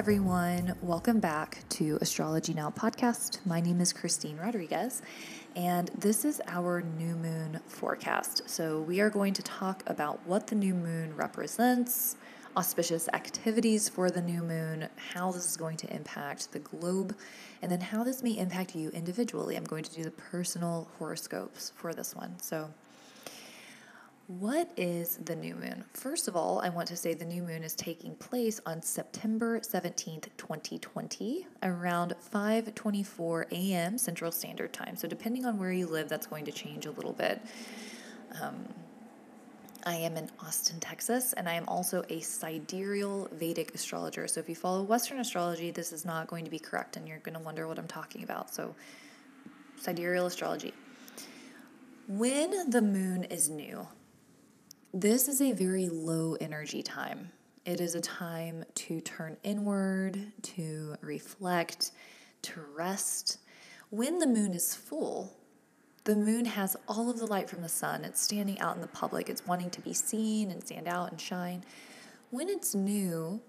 everyone. Welcome back to Astrology Now podcast. My name is Christine Rodriguez, and this is our new moon forecast. So, we are going to talk about what the new moon represents, auspicious activities for the new moon, how this is going to impact the globe, and then how this may impact you individually. I'm going to do the personal horoscopes for this one. So, what is the new moon? First of all, I want to say the new moon is taking place on September 17th, 2020, around 5:24 a.m. Central Standard Time. So depending on where you live, that's going to change a little bit. Um, I am in Austin, Texas, and I am also a sidereal Vedic astrologer. So if you follow Western astrology, this is not going to be correct, and you're going to wonder what I'm talking about. So, sidereal astrology. When the moon is new, this is a very low energy time. It is a time to turn inward, to reflect, to rest. When the moon is full, the moon has all of the light from the sun. It's standing out in the public, it's wanting to be seen and stand out and shine. When it's new,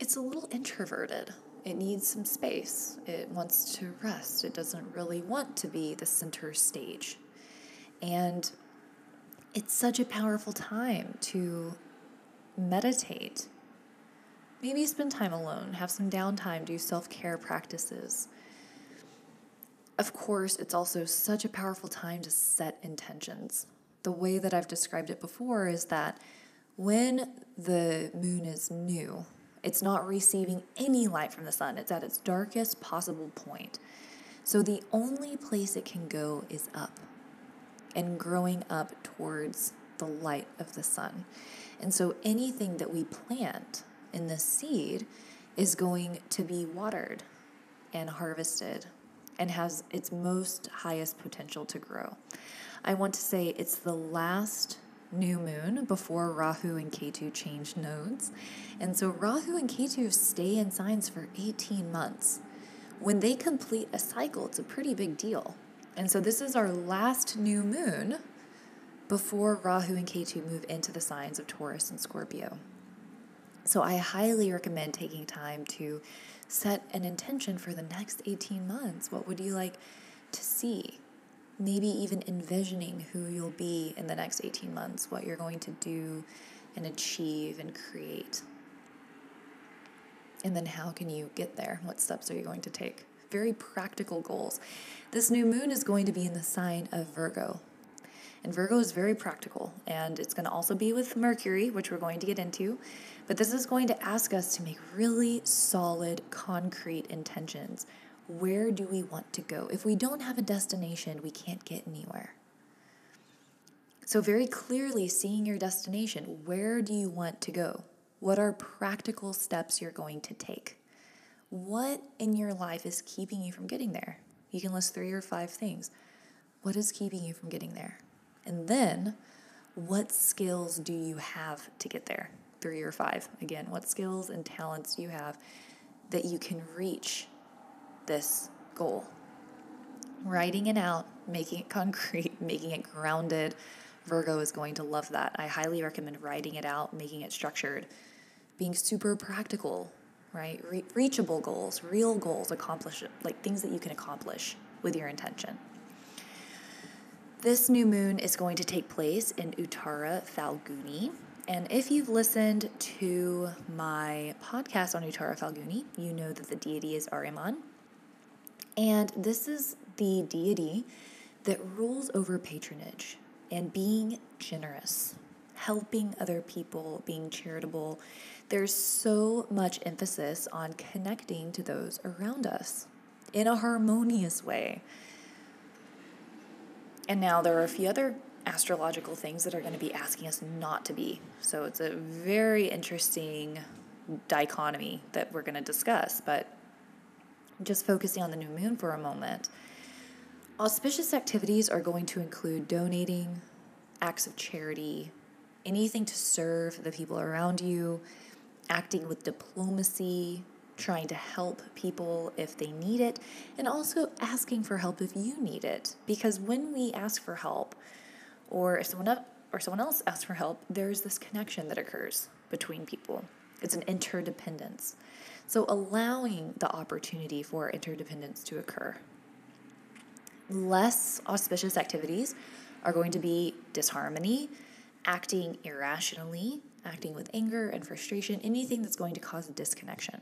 it's a little introverted. It needs some space. It wants to rest. It doesn't really want to be the center stage. And it's such a powerful time to meditate. Maybe spend time alone, have some downtime, do self care practices. Of course, it's also such a powerful time to set intentions. The way that I've described it before is that when the moon is new, it's not receiving any light from the sun, it's at its darkest possible point. So the only place it can go is up and growing up towards the light of the sun. And so anything that we plant in the seed is going to be watered and harvested and has its most highest potential to grow. I want to say it's the last new moon before Rahu and Ketu change nodes. And so Rahu and Ketu stay in signs for 18 months. When they complete a cycle, it's a pretty big deal. And so this is our last new moon before Rahu and Ketu move into the signs of Taurus and Scorpio. So I highly recommend taking time to set an intention for the next 18 months. What would you like to see? Maybe even envisioning who you'll be in the next 18 months, what you're going to do and achieve and create. And then how can you get there? What steps are you going to take? Very practical goals. This new moon is going to be in the sign of Virgo. And Virgo is very practical, and it's going to also be with Mercury, which we're going to get into. But this is going to ask us to make really solid, concrete intentions. Where do we want to go? If we don't have a destination, we can't get anywhere. So, very clearly seeing your destination, where do you want to go? What are practical steps you're going to take? What in your life is keeping you from getting there? You can list three or five things. What is keeping you from getting there? And then, what skills do you have to get there? Three or five. Again, what skills and talents do you have that you can reach this goal? Writing it out, making it concrete, making it grounded. Virgo is going to love that. I highly recommend writing it out, making it structured, being super practical, right? Re- reachable goals, real goals, accomplish like things that you can accomplish with your intention. This new moon is going to take place in Uttara Phalguni. And if you've listened to my podcast on Uttara Phalguni, you know that the deity is Aryaman. And this is the deity that rules over patronage and being generous, helping other people, being charitable, there's so much emphasis on connecting to those around us in a harmonious way. And now there are a few other astrological things that are going to be asking us not to be. So it's a very interesting dichotomy that we're going to discuss, but just focusing on the new moon for a moment. Auspicious activities are going to include donating, acts of charity, anything to serve the people around you, acting with diplomacy, trying to help people if they need it, and also asking for help if you need it. Because when we ask for help, or if someone or someone else asks for help, there's this connection that occurs between people. It's an interdependence. So, allowing the opportunity for interdependence to occur. Less auspicious activities are going to be disharmony, acting irrationally, acting with anger and frustration, anything that's going to cause a disconnection.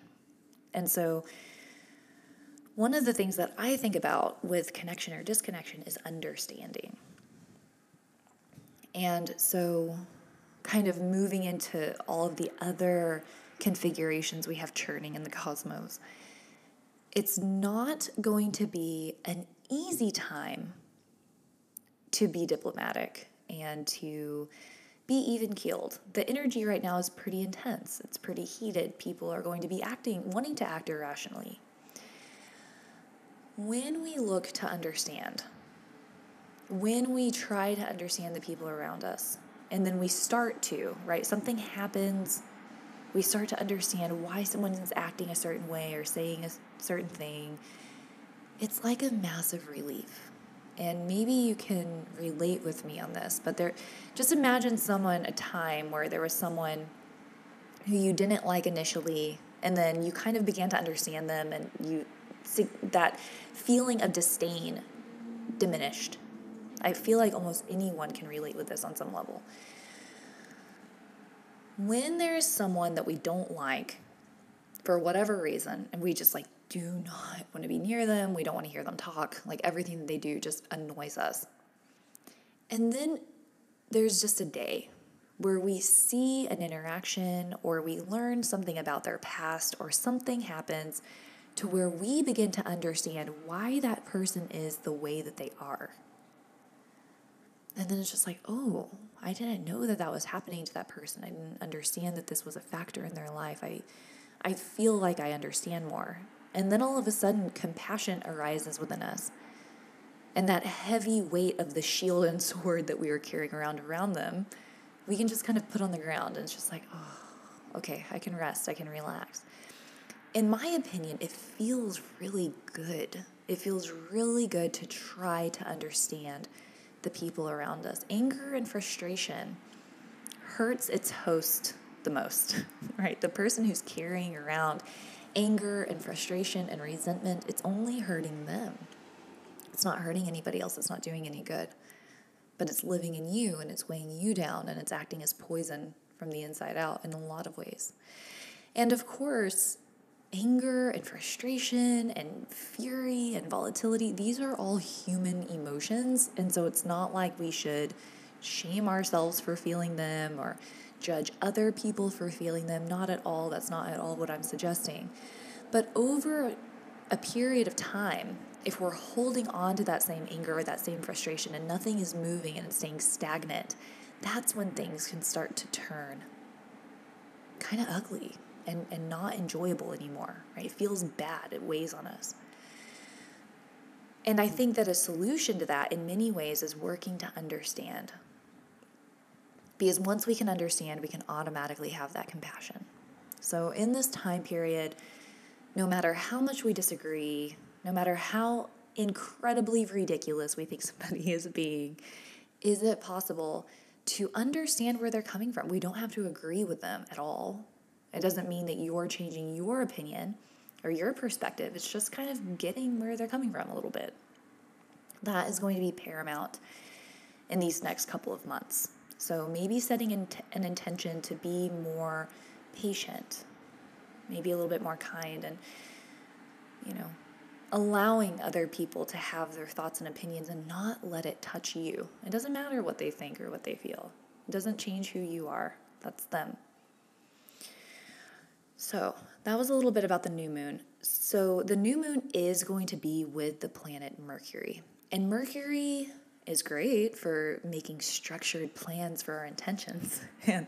And so, one of the things that I think about with connection or disconnection is understanding. And so, kind of moving into all of the other configurations we have churning in the cosmos, it's not going to be an easy time to be diplomatic and to be even keeled. The energy right now is pretty intense, it's pretty heated. People are going to be acting, wanting to act irrationally. When we look to understand, when we try to understand the people around us, and then we start to, right? Something happens, we start to understand why someone is acting a certain way or saying a certain thing. It's like a massive relief. And maybe you can relate with me on this, but there just imagine someone a time where there was someone who you didn't like initially and then you kind of began to understand them and you that feeling of disdain diminished. I feel like almost anyone can relate with this on some level. When there is someone that we don't like for whatever reason, and we just like do not want to be near them, we don't want to hear them talk, like everything that they do just annoys us. And then there's just a day where we see an interaction or we learn something about their past or something happens to where we begin to understand why that person is the way that they are. And then it's just like, oh, I didn't know that that was happening to that person. I didn't understand that this was a factor in their life. I, I feel like I understand more. And then all of a sudden, compassion arises within us. And that heavy weight of the shield and sword that we were carrying around around them, we can just kind of put on the ground. And it's just like, oh, okay, I can rest, I can relax in my opinion, it feels really good. It feels really good to try to understand the people around us. Anger and frustration hurts its host the most, right? The person who's carrying around anger and frustration and resentment, it's only hurting them. It's not hurting anybody else, it's not doing any good. But it's living in you and it's weighing you down and it's acting as poison from the inside out in a lot of ways. And of course, anger and frustration and fury and volatility, these are all human emotions. And so it's not like we should shame ourselves for feeling them or judge other people for feeling them. Not at all. That's not at all what I'm suggesting. But over a period of time, if we're holding on to that same anger or that same frustration and nothing is moving and it's staying stagnant, that's when things can start to turn kind of ugly and, and not enjoyable anymore, right? It feels bad, it weighs on us. And I think that a solution to that in many ways is working to understand. Because once we can understand, we can automatically have that compassion. So, in this time period, no matter how much we disagree, no matter how incredibly ridiculous we think somebody is being, is it possible to understand where they're coming from? We don't have to agree with them at all. It doesn't mean that you're changing your opinion or your perspective. It's just kind of getting where they're coming from a little bit. That is going to be paramount in these next couple of months. So maybe setting an intention to be more patient, maybe a little bit more kind, and, you know, allowing other people to have their thoughts and opinions and not let it touch you. It doesn't matter what they think or what they feel, it doesn't change who you are. That's them. So, that was a little bit about the new moon. So, the new moon is going to be with the planet Mercury. And Mercury is great for making structured plans for our intentions. And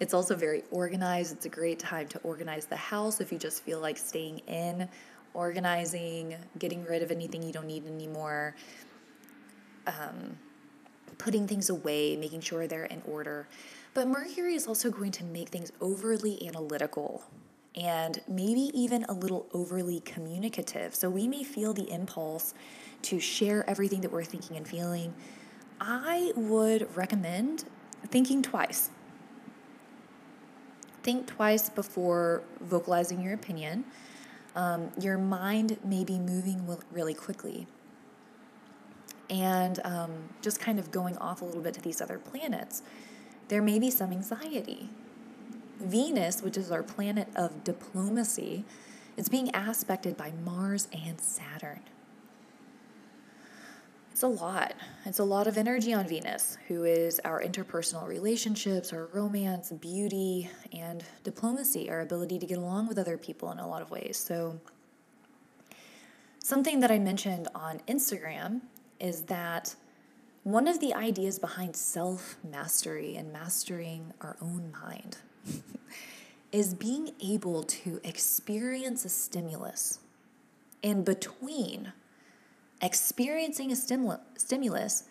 it's also very organized. It's a great time to organize the house if you just feel like staying in, organizing, getting rid of anything you don't need anymore, um, putting things away, making sure they're in order. But Mercury is also going to make things overly analytical, and maybe even a little overly communicative. So we may feel the impulse to share everything that we're thinking and feeling. I would recommend thinking twice. think twice before vocalizing your opinion. Um, your mind may be moving really quickly. And um, just kind of going off a little bit to these other planets, there may be some anxiety. Venus, which is our planet of diplomacy, is being aspected by Mars and Saturn. It's a lot. It's a lot of energy on Venus, who is our interpersonal relationships, our romance, beauty, and diplomacy, our ability to get along with other people in a lot of ways. So, something that I mentioned on Instagram is that one of the ideas behind self mastery and mastering our own mind is being able to experience a stimulus in between experiencing a stimul- stimulus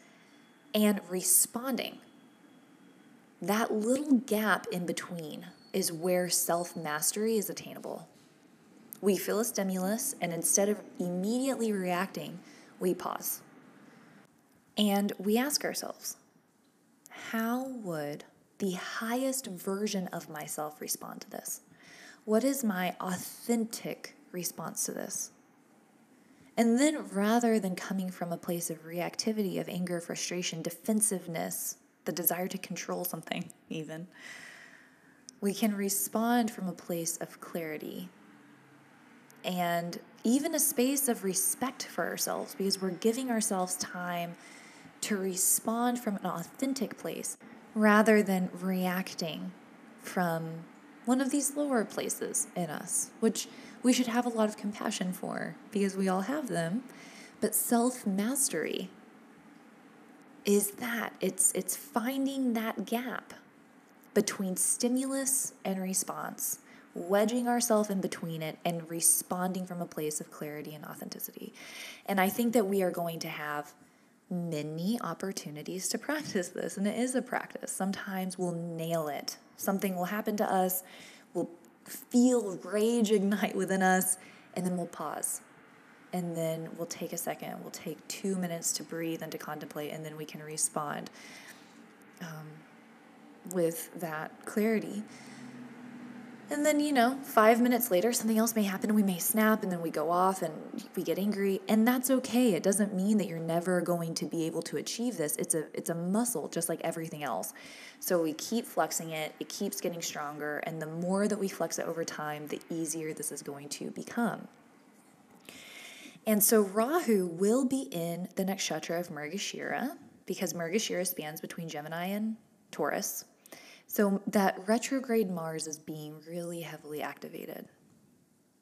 and responding. That little gap in between is where self mastery is attainable. We feel a stimulus, and instead of immediately reacting, we pause. And we ask ourselves, how would the highest version of myself respond to this? What is my authentic response to this? And then rather than coming from a place of reactivity, of anger, frustration, defensiveness, the desire to control something, even, we can respond from a place of clarity and even a space of respect for ourselves because we're giving ourselves time to respond from an authentic place rather than reacting from one of these lower places in us, which we should have a lot of compassion for because we all have them. But self mastery is that it's it's finding that gap between stimulus and response, wedging ourselves in between it and responding from a place of clarity and authenticity. And I think that we are going to have many opportunities to practice this, and it is a practice. Sometimes we'll nail it. Something will happen to us, we'll feel rage ignite within us, and then we'll pause. And then we'll take a second, we'll take two minutes to breathe and to contemplate, and then we can respond um, with that clarity. And then, you know, five minutes later, something else may happen. We may snap and then we go off and we get angry. And that's okay. It doesn't mean that you're never going to be able to achieve this. It's a, it's a muscle, just like everything else. So we keep flexing it, it keeps getting stronger. And the more that we flex it over time, the easier this is going to become. And so Rahu will be in the next nakshatra of Mrigashira because Mrigashira spans between Gemini and Taurus. So that retrograde Mars is being really heavily activated.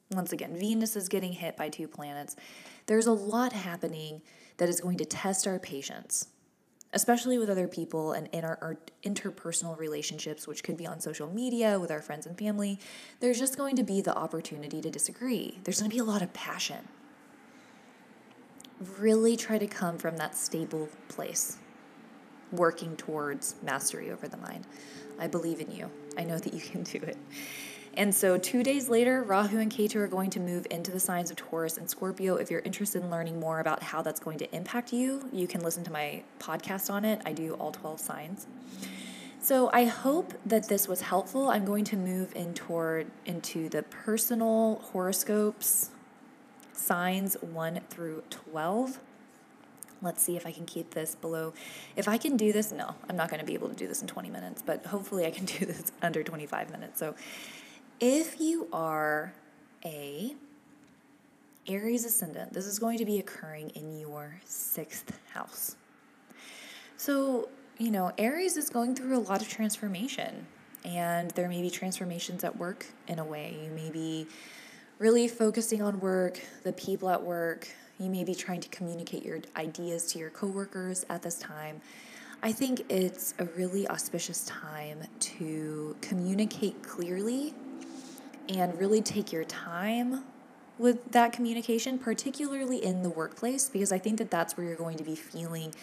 Once again, Venus is getting hit by two planets. There's a lot happening that is going to test our patience, especially with other people and in our, our, interpersonal relationships, which could be on social media with our friends and family. There's just going to be the opportunity to disagree. There's going to be a lot of passion. Really try to come from that stable place, working towards mastery over the mind. I believe in you. I know that you can do it. And so, two days later, Rahu and Ketu are going to move into the signs of Taurus and Scorpio. If you're interested in learning more about how that's going to impact you, you can listen to my podcast on it. I do all 12 signs. So, I hope that this was helpful. I'm going to move in toward into the personal horoscopes, signs 1 through 12. Let's see if I can keep this below. If I can do this, no, I'm not going to be able to do this in 20 minutes, but hopefully I can do this under 25 minutes. So if you are a Aries ascendant, this is going to be occurring in your sixth house. So, you know, Aries is going through a lot of transformation, and there may be transformations at work in a way. You may be really focusing on work, the people at work, you may be trying to communicate your ideas to your coworkers at this time. I think it's a really auspicious time to communicate clearly and really take your time with that communication, particularly in the workplace, because I think that that's where you're going to be feeling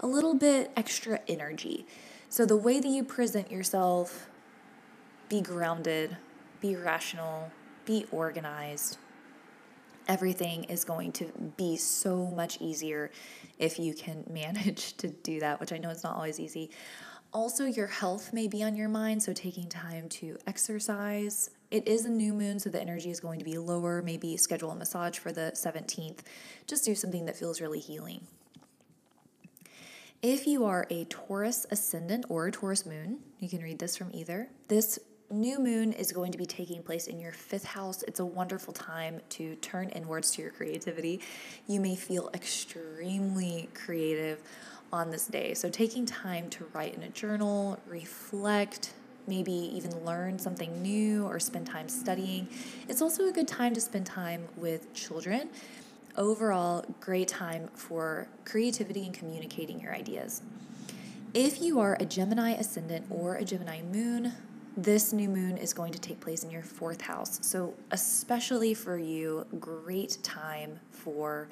a little bit extra energy. So, the way that you present yourself, be grounded, be rational, be organized, everything is going to be so much easier if you can manage to do that, which I know it's not always easy. Also, your health may be on your mind, so taking time to exercise. It is a new moon, so the energy is going to be lower. Maybe schedule a massage for the 17th. Just do something that feels really healing. If you are a Taurus ascendant or a Taurus moon, you can read this from either. This new moon is going to be taking place in your fifth house. It's a wonderful time to turn inwards to your creativity. You may feel extremely creative on this day. So, taking time to write in a journal, reflect, maybe even learn something new or spend time studying. It's also a good time to spend time with children. Overall, great time for creativity and communicating your ideas. If you are a Gemini ascendant or a Gemini moon, this new moon is going to take place in your fourth house. So, especially for you, great time for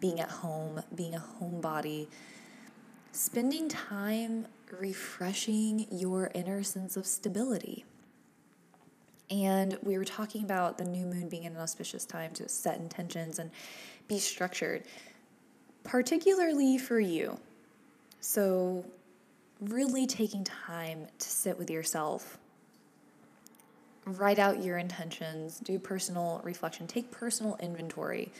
being at home, being a homebody, spending time refreshing your inner sense of stability. And we were talking about the new moon being an auspicious time to set intentions and be structured, particularly for you. So, really taking time to sit with yourself, write out your intentions, do personal reflection, take personal inventory.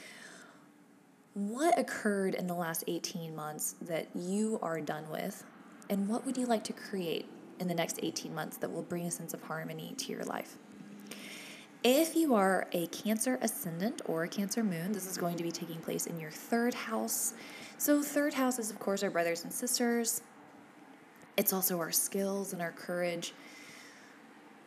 What occurred in the last 18 months that you are done with? And what would you like to create in the next 18 months that will bring a sense of harmony to your life? If you are a Cancer ascendant or a Cancer moon, this is going to be taking place in your third house. So, third house is, of course, our brothers and sisters. It's also our skills and our courage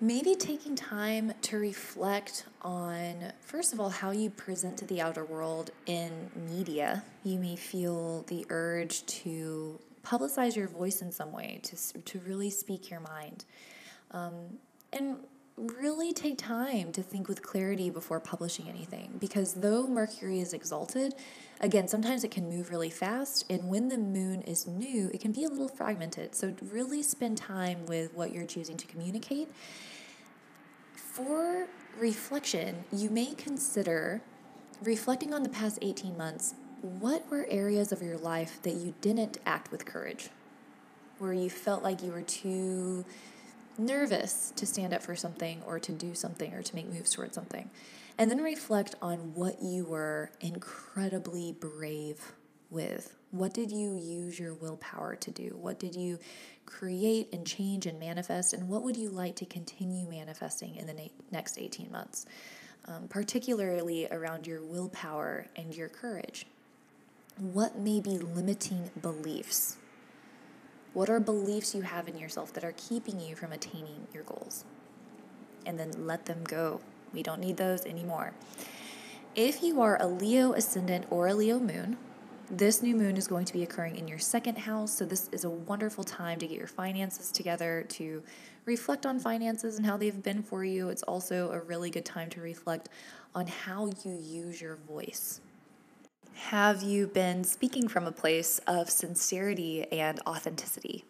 maybe taking time to reflect on, first of all, how you present to the outer world in media. You may feel the urge to publicize your voice in some way, to, to really speak your mind. Um, and really take time to think with clarity before publishing anything because though Mercury is exalted, again, sometimes it can move really fast. And when the moon is new, it can be a little fragmented. So, really spend time with what you're choosing to communicate for reflection, you may consider reflecting on the past 18 months. What were areas of your life that you didn't act with courage? Where you felt like you were too nervous to stand up for something or to do something or to make moves towards something. And then reflect on what you were incredibly brave with. What did you use your willpower to do? What did you create and change and manifest? And what would you like to continue manifesting in the na- next 18 months, um, particularly around your willpower and your courage? What may be limiting beliefs? What are beliefs you have in yourself that are keeping you from attaining your goals? And then let them go. We don't need those anymore. If you are a Leo ascendant or a Leo moon, this new moon is going to be occurring in your second house, so this is a wonderful time to get your finances together, to reflect on finances and how they've been for you. It's also a really good time to reflect on how you use your voice. Have you been speaking from a place of sincerity and authenticity?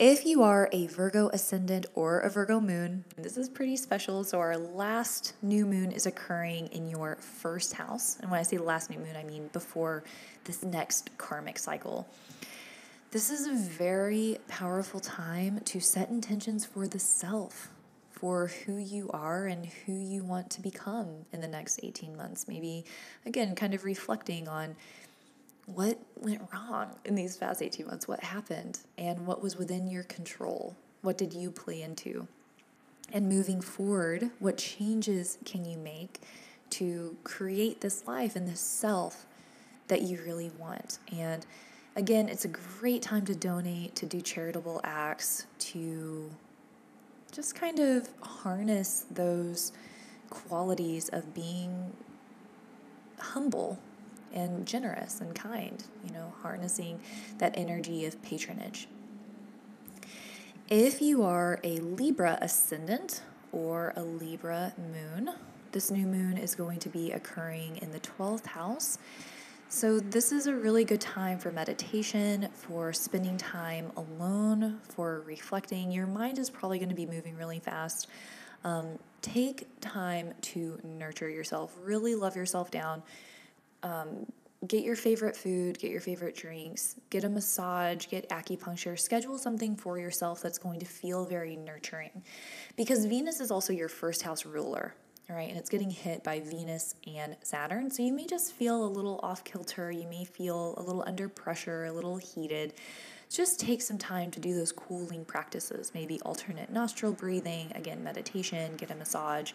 If you are a Virgo ascendant or a Virgo moon, this is pretty special. So, our last new moon is occurring in your first house. And when I say last new moon, I mean before this next karmic cycle. This is a very powerful time to set intentions for the self, for who you are and who you want to become in the next 18 months. Maybe, again, kind of reflecting on what went wrong in these past 18 months? What happened? And what was within your control? What did you play into? And moving forward, what changes can you make to create this life and this self that you really want? And again, it's a great time to donate, to do charitable acts, to just kind of harness those qualities of being humble and generous and kind, you know, harnessing that energy of patronage. If you are a Libra ascendant or a Libra moon, this new moon is going to be occurring in the 12th house. So, this is a really good time for meditation, for spending time alone, for reflecting. Your mind is probably going to be moving really fast. Um, take time to nurture yourself, really love yourself down um, get your favorite food, get your favorite drinks, get a massage, get acupuncture, schedule something for yourself that's going to feel very nurturing. Because Venus is also your first house ruler, right? And it's getting hit by Venus and Saturn. So you may just feel a little off kilter. You may feel a little under pressure, a little heated. Just take some time to do those cooling practices, maybe alternate nostril breathing, again, meditation, get a massage.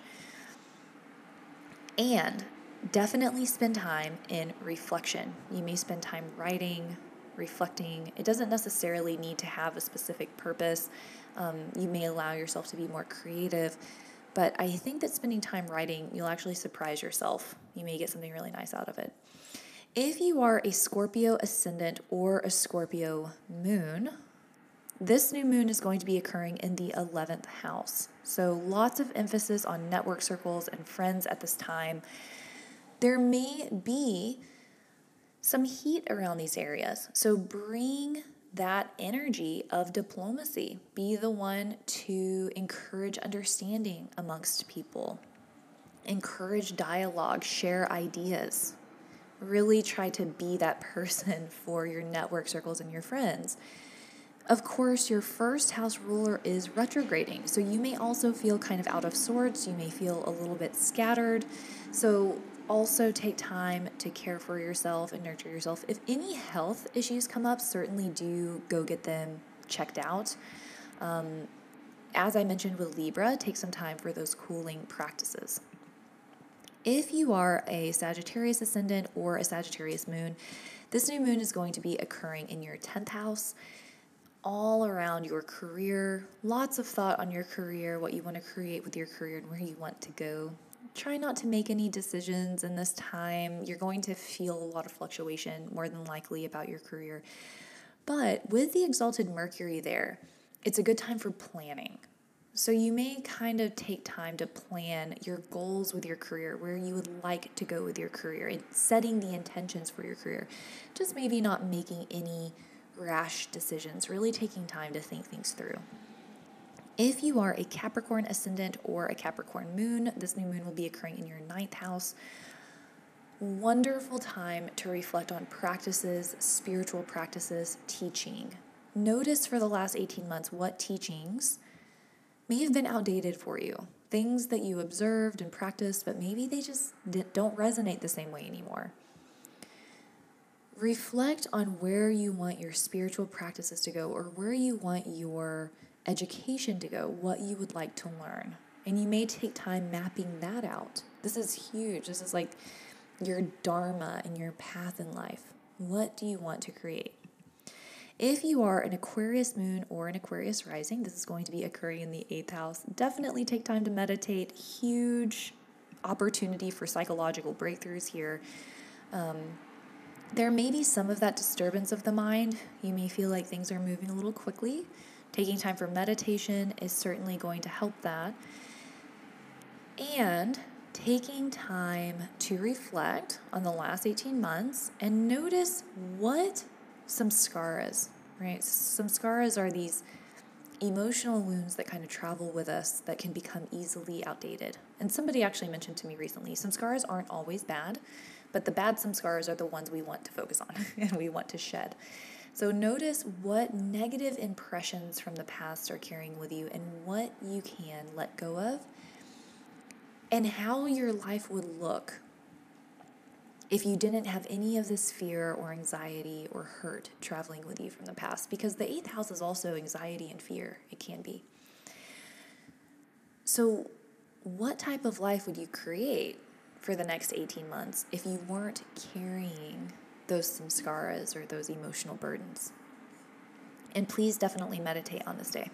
And definitely spend time in reflection. You may spend time writing, reflecting. It doesn't necessarily need to have a specific purpose. Um, you may allow yourself to be more creative. But I think that spending time writing, you'll actually surprise yourself. You may get something really nice out of it. If you are a Scorpio ascendant or a Scorpio moon, this new moon is going to be occurring in the 11th house. So, lots of emphasis on network circles and friends at this time there may be some heat around these areas. So bring that energy of diplomacy. Be the one to encourage understanding amongst people, encourage dialogue, share ideas. Really try to be that person for your network circles and your friends. Of course, your first house ruler is retrograding, so you may also feel kind of out of sorts. You may feel a little bit scattered. So, also take time to care for yourself and nurture yourself. If any health issues come up, certainly do go get them checked out. Um, as I mentioned with Libra, take some time for those cooling practices. If you are a Sagittarius ascendant or a Sagittarius moon, this new moon is going to be occurring in your 10th house, all around your career. Lots of thought on your career, what you want to create with your career, and where you want to go try not to make any decisions in this time. You're going to feel a lot of fluctuation, more than likely, about your career. But with the exalted Mercury there, it's a good time for planning. So you may kind of take time to plan your goals with your career, where you would like to go with your career, and setting the intentions for your career. Just maybe not making any rash decisions, really taking time to think things through. If you are a Capricorn ascendant or a Capricorn moon, this new moon will be occurring in your ninth house. Wonderful time to reflect on practices, spiritual practices, teaching. Notice for the last 18 months what teachings may have been outdated for you. Things that you observed and practiced, but maybe they just don't resonate the same way anymore. Reflect on where you want your spiritual practices to go or where you want your education to go, what you would like to learn. And you may take time mapping that out. This is huge. This is like your dharma and your path in life. What do you want to create? If you are an Aquarius moon or an Aquarius rising, this is going to be occurring in the eighth house. Definitely take time to meditate. Huge opportunity for psychological breakthroughs here. Um, there may be some of that disturbance of the mind. You may feel like things are moving a little quickly. Taking time for meditation is certainly going to help that. And taking time to reflect on the last 18 months and notice what samskaras, right? Samskaras are these emotional wounds that kind of travel with us that can become easily outdated. And somebody actually mentioned to me recently samskaras aren't always bad, but the bad samskaras are the ones we want to focus on and we want to shed. So notice what negative impressions from the past are carrying with you and what you can let go of and how your life would look if you didn't have any of this fear or anxiety or hurt traveling with you from the past. Because the eighth house is also anxiety and fear. It can be. So what type of life would you create for the next 18 months if you weren't carrying those samskaras or those emotional burdens. And please definitely meditate on this day.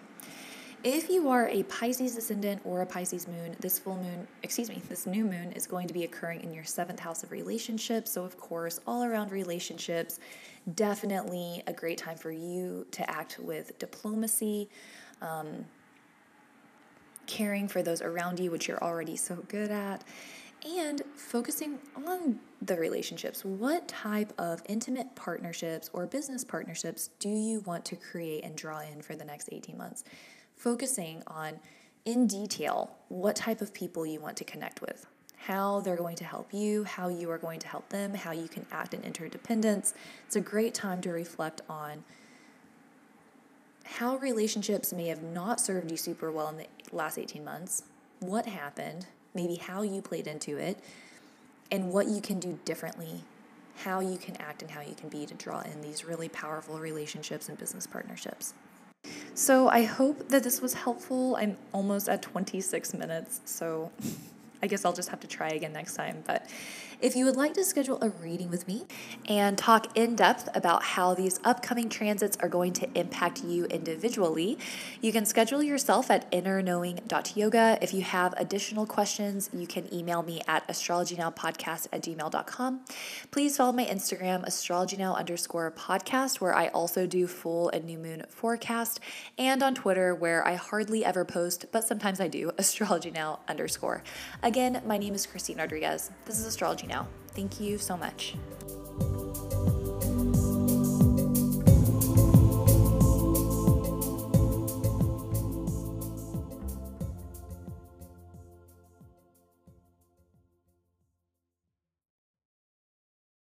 If you are a Pisces ascendant or a Pisces moon, this full moon, excuse me, this new moon is going to be occurring in your seventh house of relationships. So, of course, all around relationships, definitely a great time for you to act with diplomacy, um, caring for those around you, which you're already so good at and focusing on the relationships. What type of intimate partnerships or business partnerships do you want to create and draw in for the next 18 months? Focusing on in detail what type of people you want to connect with, how they're going to help you, how you are going to help them, how you can act in interdependence. It's a great time to reflect on how relationships may have not served you super well in the last 18 months, what happened, maybe how you played into it, and what you can do differently, how you can act and how you can be to draw in these really powerful relationships and business partnerships. So, I hope that this was helpful. I'm almost at 26 minutes, so I guess I'll just have to try again next time. But if you would like to schedule a reading with me and talk in depth about how these upcoming transits are going to impact you individually, you can schedule yourself at innerknowing.yoga. If you have additional questions, you can email me at astrologynowpodcast at gmail.com. Please follow my Instagram, astrologynow underscore podcast, where I also do full and new moon forecast, and on Twitter, where I hardly ever post, but sometimes I do, astrologynow underscore. Again, my name is Christine Rodriguez. This is Astrology Thank you so much.